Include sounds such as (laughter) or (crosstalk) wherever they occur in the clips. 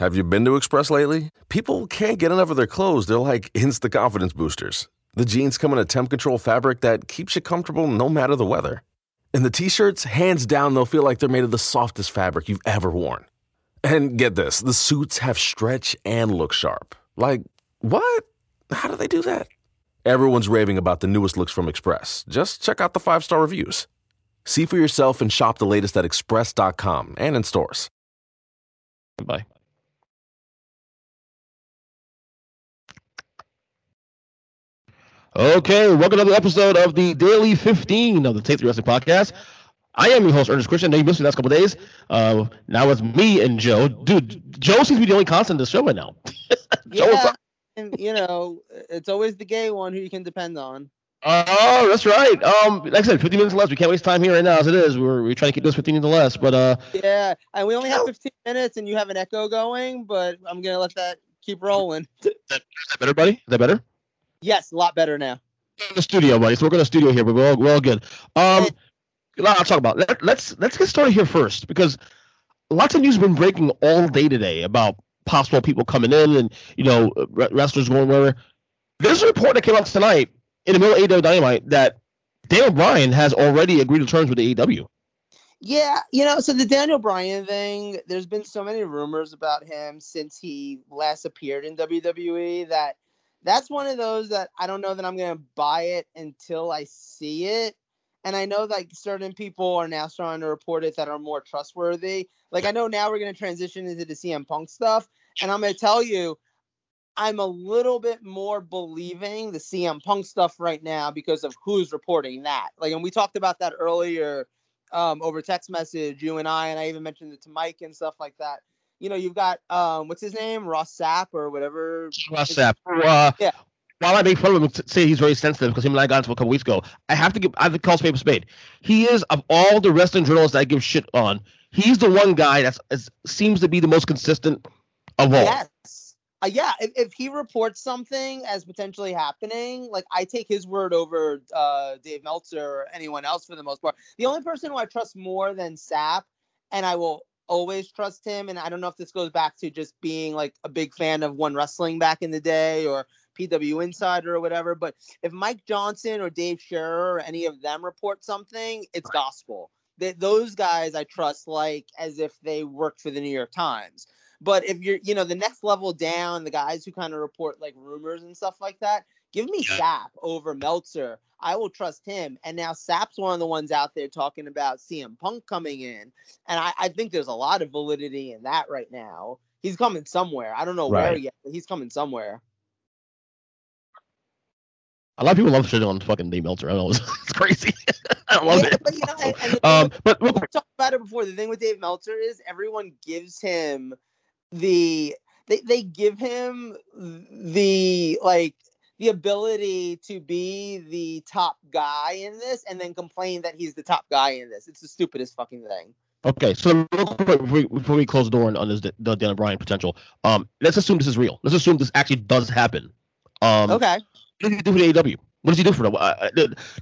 Have you been to Express lately? People can't get enough of their clothes. They're like (laughs) instant confidence boosters. The jeans come in a temp control fabric that keeps you comfortable no matter the weather. And the t shirts, hands down, they'll feel like they're made of the softest fabric you've ever worn. And get this the suits have stretch and look sharp. Like, what? How do they do that? Everyone's raving about the newest looks from Express. Just check out the five star reviews. See for yourself and shop the latest at express.com and in stores. Bye. Okay, welcome to another episode of the Daily 15 of the Take the Wrestling Podcast. I am your host, Ernest Christian. Now you missed the last couple days. Uh, now it's me and Joe. Dude, Joe seems to be the only constant in the show right now. (laughs) yeah, and, you know, it's always the gay one who you can depend on. Oh, that's right. Um, like I said, 15 minutes less. We can't waste time here right now as it is. We're, we're trying to keep this 15 minutes less. But uh, yeah, and we only have 15 minutes, and you have an echo going, but I'm gonna let that keep rolling. Is that, is that better, buddy? Is that better? Yes, a lot better now. In the studio, buddy. So we're in the studio here, but we're all, we're all good. Um, a lot to talk about. Let, let's let's get started here first because lots of news has been breaking all day today about possible people coming in and you know wrestlers going wherever. There's a report that came out tonight in the middle of AEW Dynamite that Daniel Bryan has already agreed to terms with the AEW. Yeah, you know, so the Daniel Bryan thing, there's been so many rumors about him since he last appeared in WWE that that's one of those that I don't know that I'm going to buy it until I see it. And I know like certain people are now starting to report it that are more trustworthy. Like I know now we're going to transition into the CM Punk stuff, and I'm going to tell you, I'm a little bit more believing the CM Punk stuff right now because of who's reporting that. Like, and we talked about that earlier um, over text message, you and I, and I even mentioned it to Mike and stuff like that you know, you've got um, what's his name, Ross Sapp or whatever. Ross Sapp. Uh, yeah. While I make fun of him, say he's very sensitive because him and I got into a couple weeks ago. I have to give, I have to call spade a spade. He is of all the wrestling journalists I give shit on. He's the one guy that seems to be the most consistent of all. Yes. Uh, yeah, if, if he reports something as potentially happening, like I take his word over uh, Dave Meltzer or anyone else for the most part. The only person who I trust more than Sapp, and I will always trust him. And I don't know if this goes back to just being like a big fan of One Wrestling back in the day or PW Insider or whatever. But if Mike Johnson or Dave Scherer or any of them report something, it's gospel. They, those guys I trust like as if they worked for the New York Times. But if you're, you know, the next level down, the guys who kind of report like rumors and stuff like that, give me yeah. Sapp over Meltzer I will trust him. And now Sapp's one of the ones out there talking about CM Punk coming in. And I, I think there's a lot of validity in that right now. He's coming somewhere. I don't know right. where yet, but he's coming somewhere. A lot of people love shit on fucking Dave Meltzer. I know. (laughs) It's crazy. (laughs) I love yeah, it. But, you know, and, and um, but we talked about it before. The thing with Dave Meltzer is everyone gives him the they they give him the like the ability to be the top guy in this and then complain that he's the top guy in this. It's the stupidest fucking thing. Okay, so real quick before we, before we close the door on, on this the Daniel Bryan potential, um, let's assume this is real. Let's assume this actually does happen. Um, okay. What does he do for the AEW? What does he do for them? Uh,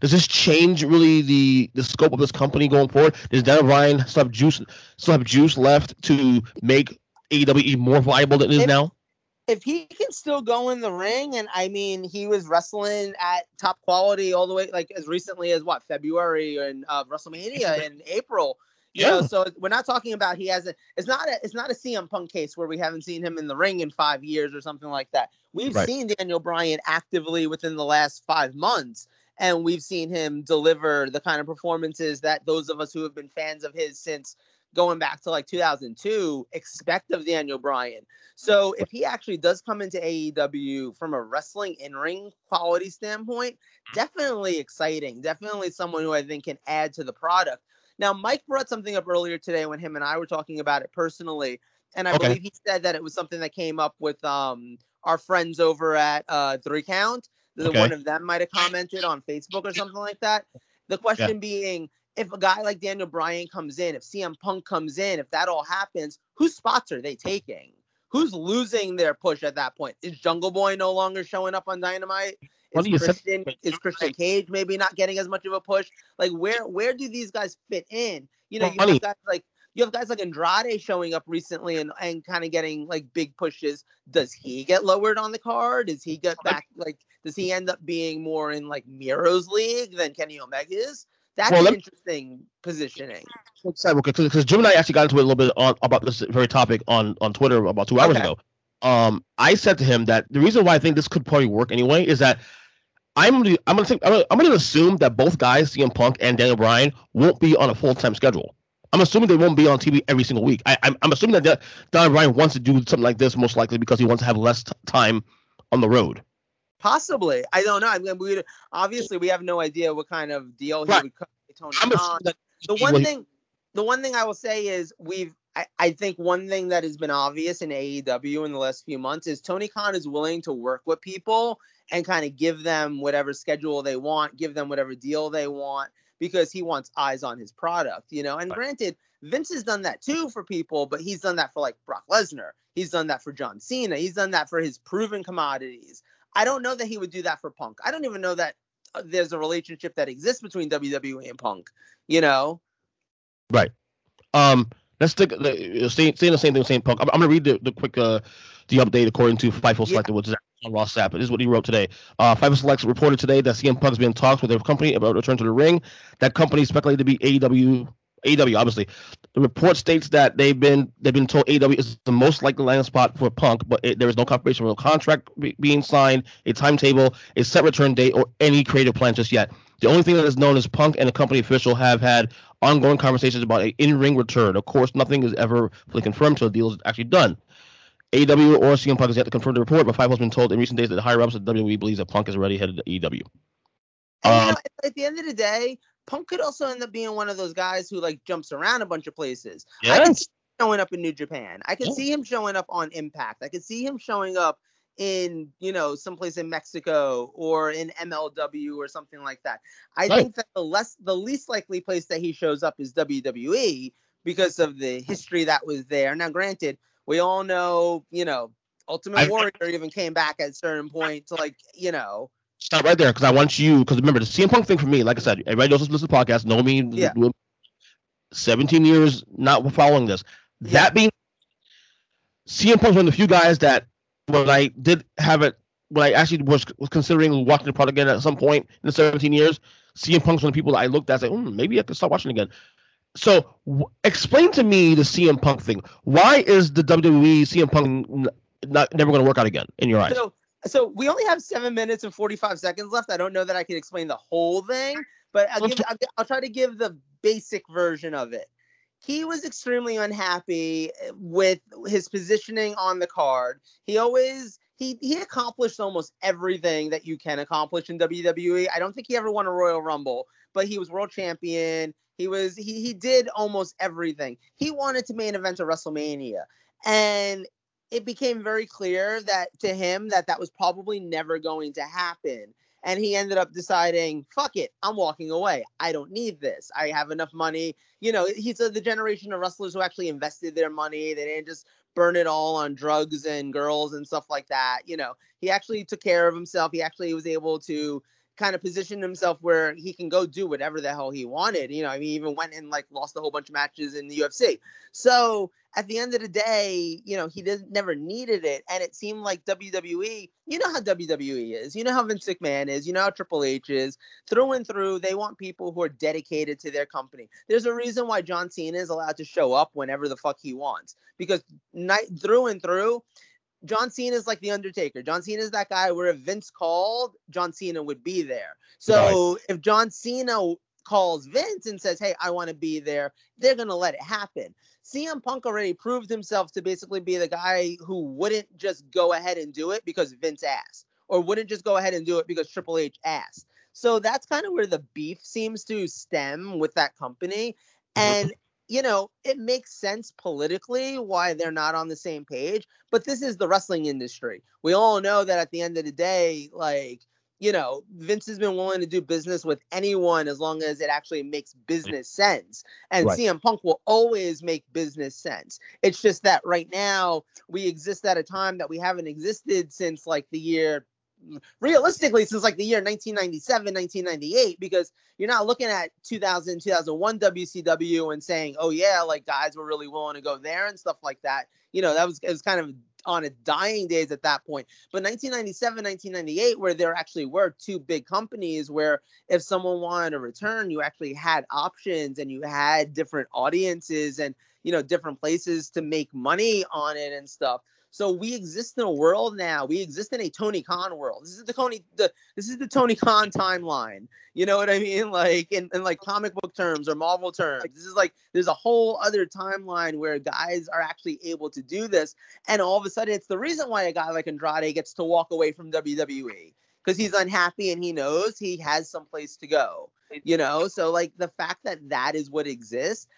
does this change really the the scope of this company going forward? Does Daniel Bryan still have juice still have juice left to make AEW more viable than it is now? If he can still go in the ring, and I mean, he was wrestling at top quality all the way, like as recently as what February and uh, (laughs) WrestleMania in April. You yeah. know, so we're not talking about he has a. It's not a. It's not a CM Punk case where we haven't seen him in the ring in five years or something like that. We've right. seen Daniel Bryan actively within the last five months, and we've seen him deliver the kind of performances that those of us who have been fans of his since going back to like 2002 expect of Daniel Bryan. So if he actually does come into AEW from a wrestling in ring quality standpoint, definitely exciting. Definitely someone who I think can add to the product. Now, Mike brought something up earlier today when him and I were talking about it personally. And I okay. believe he said that it was something that came up with um, our friends over at uh, Three Count. Okay. One of them might have commented on Facebook or something like that. The question yeah. being, if a guy like Daniel Bryan comes in, if CM Punk comes in, if that all happens, whose spots are they taking? Who's losing their push at that point? Is Jungle Boy no longer showing up on Dynamite? Is Christian, is Christian Cage maybe not getting as much of a push? Like where where do these guys fit in? You know, you have guys like You have guys like Andrade showing up recently and, and kind of getting like big pushes. Does he get lowered on the card? Does he get back like does he end up being more in like Miro's league than Kenny Omega is? That's well, an interesting positioning. Because Jim and I actually got into it a little bit on, about this very topic on, on Twitter about two hours okay. ago. Um, I said to him that the reason why I think this could probably work anyway is that I'm gonna I'm gonna think I'm gonna, I'm gonna assume that both guys, CM Punk and Daniel Bryan, won't be on a full time schedule. I'm assuming they won't be on TV every single week. I, am I'm, I'm assuming that Daniel Bryan wants to do something like this most likely because he wants to have less t- time on the road. Possibly, I don't know. I mean, we obviously we have no idea what kind of deal he right. would cut Tony Khan. The one thing, the one thing I will say is we've. I, I think one thing that has been obvious in AEW in the last few months is Tony Khan is willing to work with people and kind of give them whatever schedule they want, give them whatever deal they want because he wants eyes on his product, you know. And right. granted, Vince has done that too for people, but he's done that for like Brock Lesnar. He's done that for John Cena. He's done that for his proven commodities. I don't know that he would do that for Punk. I don't even know that uh, there's a relationship that exists between WWE and Punk. You know. Right. Um. Let's stick. Uh, saying, saying the same thing with CM Punk. I'm, I'm, gonna read the, the quick uh the update according to Fightful Selected, yeah. which is on Ross Sapp. This is what he wrote today. Uh, Fightful Select reported today that CM Punk has been in talks with their company about return to the ring. That company is speculated to be AEW AW, obviously. The report states that they've been they've been told AW is the most likely landing spot for Punk, but it, there is no confirmation of a contract be, being signed, a timetable, a set return date, or any creative plan just yet. The only thing that is known is Punk and a company official have had ongoing conversations about an in-ring return. Of course, nothing is ever fully confirmed until the deal is actually done. AW or CM Punk has yet to confirm the report, but Five has been told in recent days that the higher ups at WWE believes that Punk is already headed to AEW. Um, you know, at the end of the day, Punk could also end up being one of those guys who like jumps around a bunch of places. Yes. I can see showing up in New Japan. I can yeah. see him showing up on Impact. I can see him showing up in you know someplace in Mexico or in MLW or something like that. I right. think that the less the least likely place that he shows up is WWE because of the history that was there. Now, granted, we all know you know Ultimate Warrior even came back at a certain point to like you know stop right there because I want you because remember the CM Punk thing for me, like I said, everybody knows this listen to the podcast, know me, yeah. 17 years not following this. Yeah. That being CM Punk's one of the few guys that when I did have it, when I actually was, was considering watching the product again at some point in the 17 years, CM Punk's one of the people that I looked at said, mm, maybe I could start watching again. So w- explain to me the CM Punk thing. Why is the WWE CM Punk n- not never going to work out again in your eyes? So so we only have seven minutes and 45 seconds left. I don't know that I can explain the whole thing, but I'll, give, I'll, I'll try to give the basic version of it. He was extremely unhappy eh, with his positioning on the card. He always he he accomplished almost everything that you can accomplish in WWE. I don't think he ever won a Royal Rumble, but he was world champion. He was he he did almost everything. He wanted to main event a WrestleMania. And it became very clear that to him that that was probably never going to happen. And he ended up deciding fuck it i'm walking away. I don't need this. I have enough money. You know he's a, the generation of wrestlers who actually invested their money they didn't just burn it all on drugs and girls and stuff like that you know. He actually took care of himself. He actually was able to kind of position himself where he can go do whatever the hell he wanted. You know, I mean, he even went and like lost a whole bunch of matches in the UFC. So at the end of the day, you know, he didn't never needed it. And it seemed like WWE, you know how WWE is, you know how Vince McMahon is, you know how Triple H is. Through and through, they want people who are dedicated to their company. There's a reason why John Cena is allowed to show up whenever the fuck he wants. Because night through and through, John Cena is like the Undertaker. John Cena is that guy where if Vince called, John Cena would be there. So right. if John Cena calls Vince and says, "Hey, I want to be there," they're gonna let it happen. CM Punk already proved himself to basically be the guy who wouldn't just go ahead and do it because Vince asked, or wouldn't just go ahead and do it because Triple H asked. So that's kind of where the beef seems to stem with that company. Mm-hmm. And you know, it makes sense politically why they're not on the same page, but this is the wrestling industry. We all know that at the end of the day, like, you know, Vince has been willing to do business with anyone as long as it actually makes business sense. And right. CM Punk will always make business sense. It's just that right now we exist at a time that we haven't existed since like the year realistically since like the year 1997, 1998, because you're not looking at 2000, 2001 WCW and saying, oh yeah, like guys were really willing to go there and stuff like that. You know, that was it was kind of on its dying days at that point. But 1997, 1998, where there actually were two big companies where if someone wanted to return, you actually had options and you had different audiences and you know different places to make money on it and stuff. So we exist in a world now. We exist in a Tony Khan world. This is the Tony the this is the Tony Khan timeline. You know what I mean? (laughs) Like in, in like comic book terms or Marvel terms. This is like there's a whole other timeline where guys are actually able to do this. And all of a sudden it's the reason why a guy like Andrade gets to walk away from WWE. Because he's unhappy and he knows he has some place to go. You know, so like the fact that that is what exists,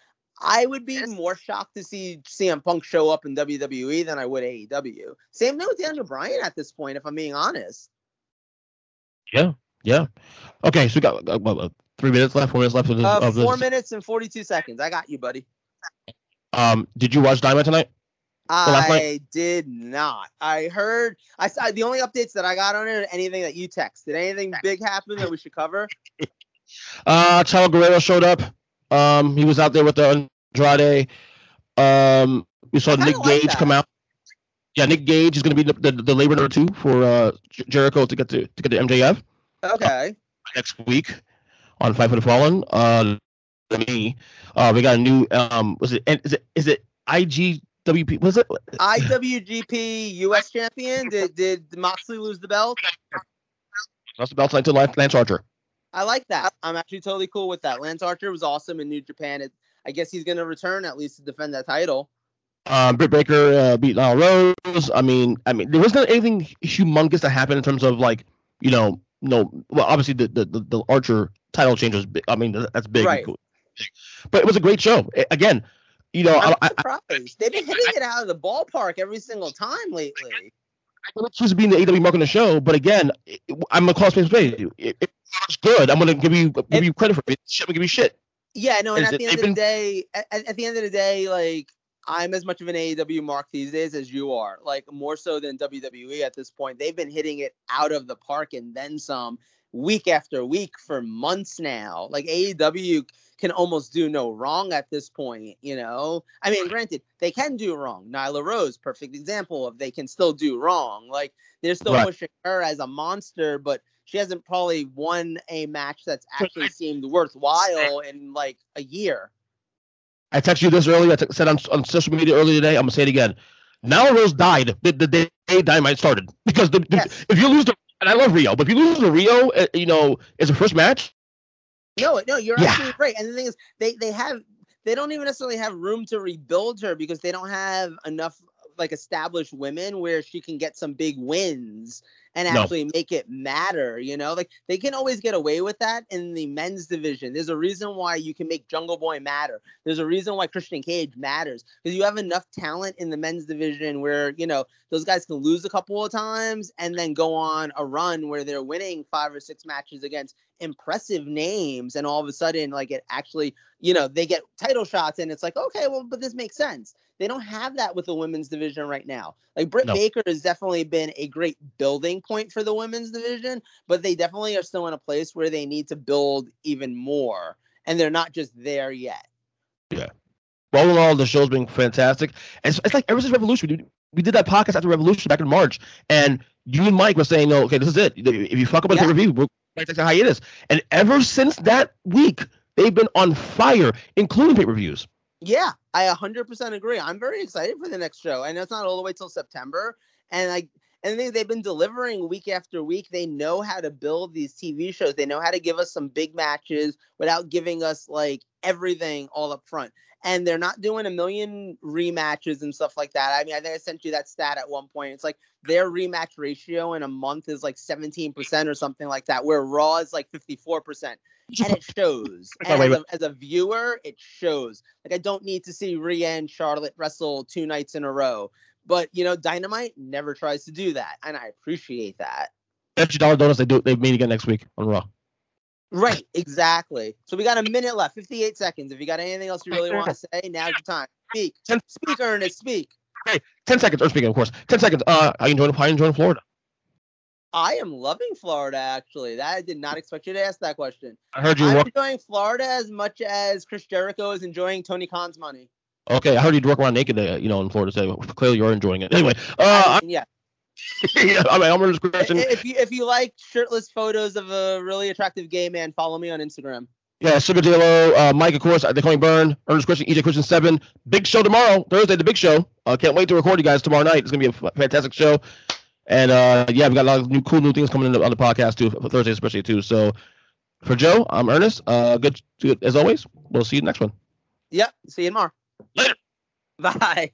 I would be more shocked to see CM Punk show up in WWE than I would AEW. Same thing with Daniel Bryan at this point, if I'm being honest. Yeah, yeah. Okay, so we got uh, uh, three minutes left, four minutes left of this. Uh, of four this. minutes and 42 seconds. I got you, buddy. Um, did you watch Dynamite tonight? I did not. I heard. I saw the only updates that I got on it. are Anything that you text. Did anything big happen that we should cover? Uh, Chavo Guerrero showed up. Um, he was out there with the Andrade. Um, we saw Nick Gage come out. Yeah, Nick Gage is going to be the, the, the labor number two for uh, Jericho to get to to get to MJF Okay. next week on Fight for the Fallen. Uh, me, uh, we got a new um, was it is it is it IGWP? Was it IWGP US champion. Did did Moxley lose the belt? lost the belt tonight to Lance Archer? I like that. I'm actually totally cool with that. Lance Archer was awesome in New Japan. It, I guess he's gonna return at least to defend that title. Um, Britt Baker uh, beat Nyla Rose. I mean, I mean, there wasn't anything humongous that happened in terms of like, you know, no. Well, obviously the the, the, the Archer title change was big. I mean, that's big. Right. But it was a great show. Again, you know, I'm I, I, surprised. They've been hitting it out of the ballpark every single time lately. I choose to be in the AW mark on the show, but again, it, I'm gonna call space a. It, it, it's good. I'm gonna give you give you credit for it. Shit, I'm give you shit. Yeah, no, and at the end of the day, at, at the end of the day, like I'm as much of an AEW mark these days as you are. Like more so than WWE at this point. They've been hitting it out of the park and then some week after week for months now. Like AEW can almost do no wrong at this point, you know? I mean, granted, they can do wrong. Nyla Rose, perfect example of they can still do wrong. Like they're still Right. pushing her as a monster, but she hasn't probably won a match that's actually seemed worthwhile in like a year. I texted you this earlier. I t- said on, on social media earlier today. I'm gonna say it again. Nyla Rose died the, the day Dynamite started because the, the- Yes. if you lose to and I love Riho, but if you lose to Riho, uh, you know, as a first match, No, no, you're Yeah. absolutely right. And the thing is, they they have they don't even necessarily have room to rebuild her because they don't have enough like established women where she can get some big wins and No. actually make it matter. You know, like they can always get away with that in the men's division. There's a reason why you can make Jungle Boy matter. There's a reason why Christian Cage matters because you have enough talent in the men's division where you know those guys can lose a couple of times and then go on a run where they're winning five or six matches against impressive names and all of a sudden like it actually you know they get title shots and it's like okay well but this makes sense they don't have that with the women's division right now like britt No. baker has definitely been a great building point for the women's division but they definitely are still in a place where they need to build even more and they're not just there yet Yeah. all in all, the show's been fantastic. It's, it's like ever since Revolution, we did, we did that podcast after Revolution back in March, and you and Mike were saying, "No, okay, this is it. If you fuck up a Yeah. pay per view, we're going to take a hiatus." And ever since that week, they've been on fire, including pay per views. Yeah, I 100% agree. I'm very excited for the next show. I know it's not all the way till September, and like, and they, they've been delivering week after week. They know how to build these TV shows. They know how to give us some big matches without giving us like everything all up front. And they're not doing a million rematches and stuff like that. I mean, I think I sent you that stat at one point. It's like their rematch ratio in a month is like 17% or something like that, where Raw is like 54% and it shows. (laughs) And as, a, as a viewer, it shows. Like I don't need to see Rhea and Charlotte wrestle two nights in a row. But you know, Dynamite never tries to do that, and I appreciate that. Fifty dollar donuts. They do. They meet again next week on Raw. Right, exactly. So we got a minute left, 58 seconds. If you got anything else you really want to say, now's your time. Speak. Ten- Speak, Ernest, speak. Hey, Ten seconds. Or speaking, of course. Ten seconds. Uh, how you enjoying? How you enjoying Florida? I am loving Florida. Actually, that I did not expect you to ask that question. I heard you. I'm Work, enjoying Florida as much as Chris Jericho is enjoying Tony Khan's money. Okay, I heard you'd walk around naked, uh, you know, in Florida. So clearly you're enjoying it. Anyway, uh, I mean, yeah. (laughs) yeah, I mean, I'm under this question. If you if you like shirtless photos of a really attractive gay man, follow me on Instagram. Yeah, Sugar J-Lo, uh, Mike, of course, they call me Burn, Ernest Christian, EJ Christian 7. Big show tomorrow, Thursday, the big show. Uh, can't wait to record you guys tomorrow night. It's going to be a fantastic show. And uh, yeah, we've got a lot of new cool new things coming in on the podcast too, for Thursday especially too. So for Joe, I'm Ernest. Uh, good, good as always. We'll see you next one. Yeah, See you tomorrow. Later. Bye.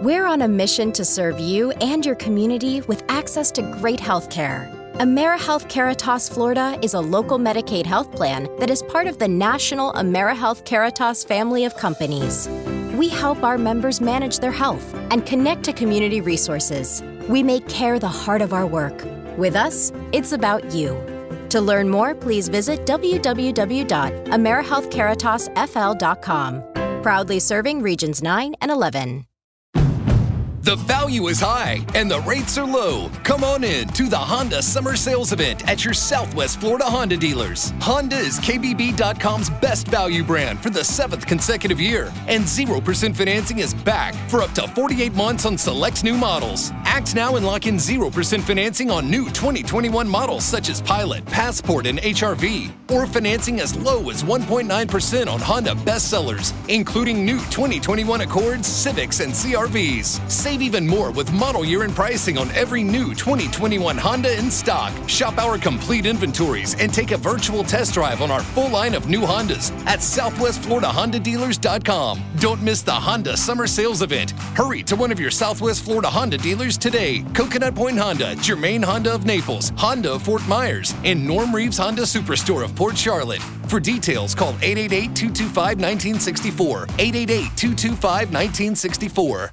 We're on a mission to serve you and your community with access to great health care. AmeriHealth Caritas Florida is a local Medicaid health plan that is part of the national AmeriHealth Caritas family of companies. We help our members manage their health and connect to community resources. We make care the heart of our work. With us, it's about you. To learn more, please visit www.amerihealthcaritasfl.com. Proudly serving Regions 9 and 11. The value is high and the rates are low. Come on in to the Honda Summer Sales Event at your Southwest Florida Honda dealers. Honda is KBB.com's best value brand for the seventh consecutive year, and 0% financing is back for up to 48 months on select new models. Act now and lock in 0% financing on new 2021 models such as Pilot, Passport, and HRV, or financing as low as 1.9% on Honda bestsellers, including new 2021 Accords, Civics, and CRVs. Save even more with model year and pricing on every new 2021 Honda in stock. Shop our complete inventories and take a virtual test drive on our full line of new Hondas at southwestfloridahondadealers.com. Don't miss the Honda Summer Sales Event. Hurry to one of your Southwest Florida Honda dealers today. Coconut Point Honda, Germain Honda of Naples, Honda of Fort Myers, and Norm Reeves Honda Superstore of Port Charlotte. For details, call 888 225 1964. 888 225 1964.